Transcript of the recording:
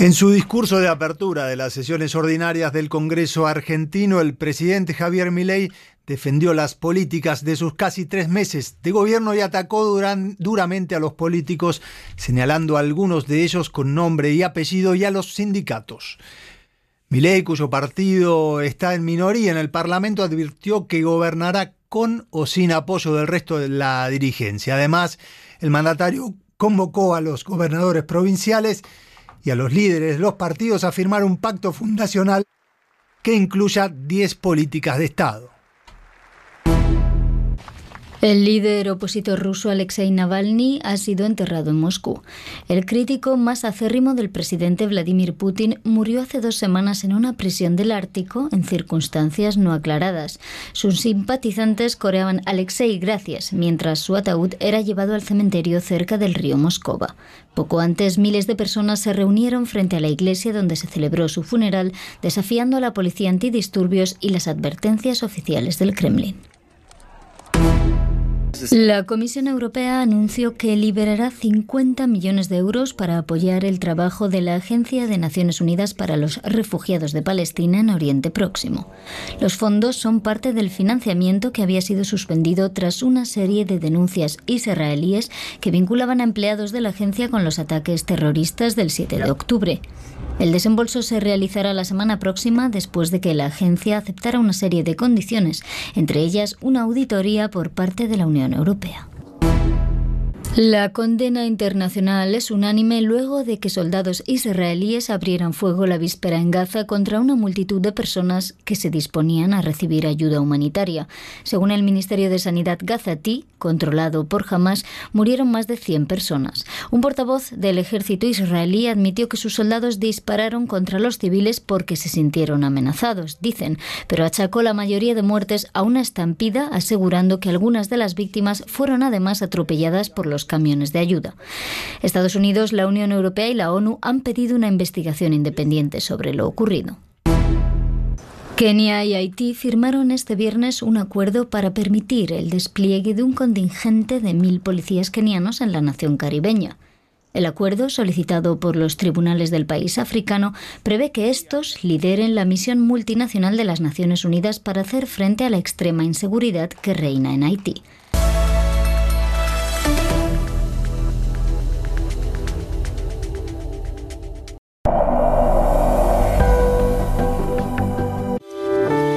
En su discurso de apertura de las sesiones ordinarias del Congreso argentino, el presidente Javier Milei defendió las políticas de sus casi tres meses de gobierno y atacó duramente a los políticos, señalando a algunos de ellos con nombre y apellido y a los sindicatos. Milei, cuyo partido está en minoría en el Parlamento, advirtió que gobernará con o sin apoyo del resto de la dirigencia. Además, el mandatario convocó a los gobernadores provinciales y a los líderes de los partidos a firmar un pacto fundacional que incluya 10 políticas de Estado. El líder opositor ruso Alexei Navalny ha sido enterrado en Moscú. El crítico más acérrimo del presidente Vladimir Putin murió hace dos semanas en una prisión del Ártico en circunstancias no aclaradas. Sus simpatizantes coreaban Alexei gracias, mientras su ataúd era llevado al cementerio cerca del río Moscova. Poco antes, miles de personas se reunieron frente a la iglesia donde se celebró su funeral, desafiando a la policía antidisturbios y las advertencias oficiales del Kremlin. La Comisión Europea anunció que liberará 50 millones de euros para apoyar el trabajo de la Agencia de Naciones Unidas para los Refugiados de Palestina en Oriente Próximo. Los fondos son parte del financiamiento que había sido suspendido tras una serie de denuncias israelíes que vinculaban a empleados de la agencia con los ataques terroristas del 7 de octubre. El desembolso se realizará la semana próxima después de que la agencia aceptara una serie de condiciones, entre ellas una auditoría por parte de la Unión Europea. La condena internacional es unánime luego de que soldados israelíes abrieran fuego la víspera en Gaza contra una multitud de personas que se disponían a recibir ayuda humanitaria. Según el Ministerio de Sanidad gazatí, controlado por Hamas, murieron más de 100 personas. Un portavoz del ejército israelí admitió que sus soldados dispararon contra los civiles porque se sintieron amenazados, dicen, pero achacó la mayoría de muertes a una estampida, asegurando que algunas de las víctimas fueron además atropelladas por camiones de ayuda. Estados Unidos, la Unión Europea y la ONU han pedido una investigación independiente sobre lo ocurrido. Kenia y Haití firmaron este viernes un acuerdo para permitir el despliegue de un contingente de mil policías kenianos en la nación caribeña. El acuerdo, solicitado por los tribunales del país africano, prevé que estos lideren la misión multinacional de las Naciones Unidas para hacer frente a la extrema inseguridad que reina en Haití.